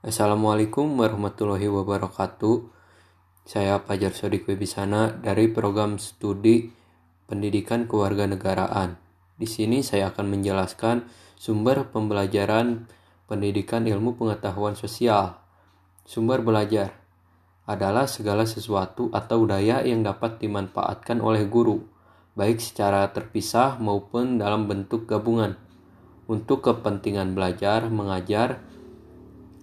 Assalamualaikum warahmatullahi wabarakatuh. Saya Fajar Sodik Wibisana dari program studi Pendidikan Kewarganegaraan. Di sini saya akan menjelaskan sumber pembelajaran pendidikan ilmu pengetahuan sosial. Sumber belajar adalah segala sesuatu atau daya yang dapat dimanfaatkan oleh guru, baik secara terpisah maupun dalam bentuk gabungan, untuk kepentingan belajar, mengajar,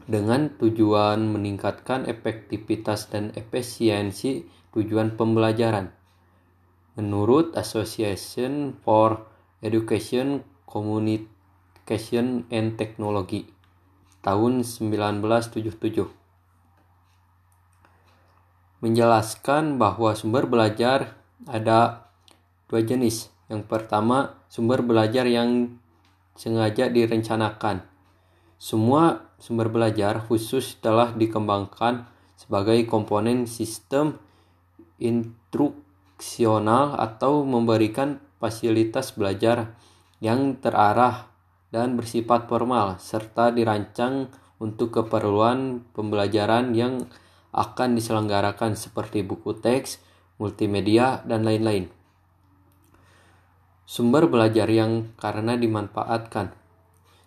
dengan tujuan meningkatkan efektivitas dan efisiensi tujuan pembelajaran. Menurut Association for Education Communication and Technology tahun 1977 menjelaskan bahwa sumber belajar ada dua jenis. Yang pertama, sumber belajar yang sengaja direncanakan. Semua sumber belajar khusus telah dikembangkan sebagai komponen sistem instruksional atau memberikan fasilitas belajar yang terarah dan bersifat formal serta dirancang untuk keperluan pembelajaran yang akan diselenggarakan seperti buku teks, multimedia, dan lain-lain. Sumber belajar yang karena dimanfaatkan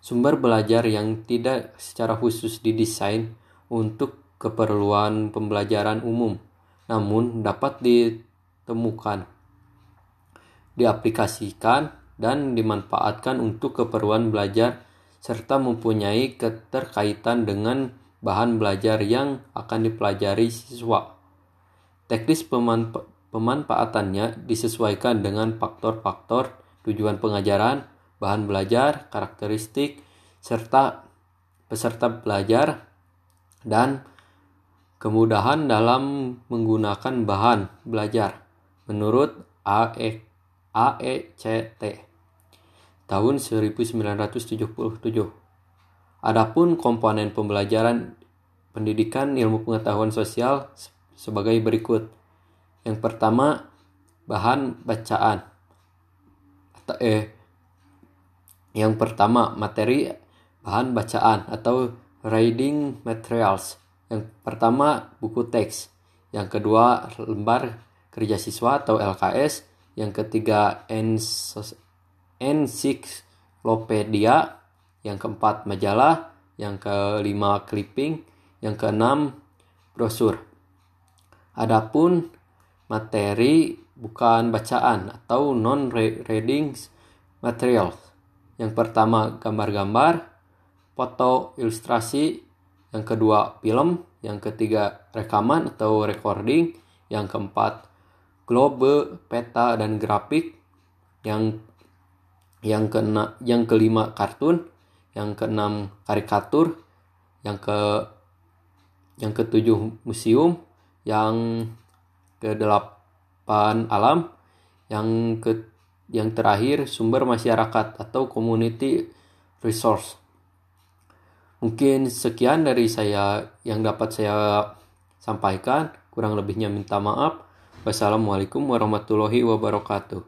sumber belajar yang tidak secara khusus didesain untuk keperluan pembelajaran umum, namun dapat ditemukan, diaplikasikan, dan dimanfaatkan untuk keperluan belajar serta mempunyai keterkaitan dengan bahan belajar yang akan dipelajari siswa. Teknis pemanfa pemanfaatannya disesuaikan dengan faktor-faktor tujuan pengajaran, bahan belajar, karakteristik, serta peserta belajar, dan kemudahan dalam menggunakan bahan belajar menurut AE, AECT tahun 1977. Adapun komponen pembelajaran pendidikan ilmu pengetahuan sosial sebagai berikut. Yang pertama, bahan bacaan. Eh yang pertama, materi bahan bacaan atau reading materials. Yang pertama, buku teks. Yang kedua, lembar kerja siswa atau LKS. Yang ketiga, ensiklopedia. Yang keempat, majalah. Yang kelima, clipping. Yang keenam, brosur. Adapun materi bukan bacaan atau non-reading materials yang pertama gambar-gambar, foto, ilustrasi, yang kedua film, yang ketiga rekaman atau recording, yang keempat globe, peta dan grafik, yang yang kena yang kelima kartun, yang keenam karikatur, yang ke yang ketujuh museum, yang kedelapan alam, yang ke yang terakhir, sumber masyarakat atau community resource. Mungkin sekian dari saya yang dapat saya sampaikan. Kurang lebihnya minta maaf. Wassalamualaikum warahmatullahi wabarakatuh.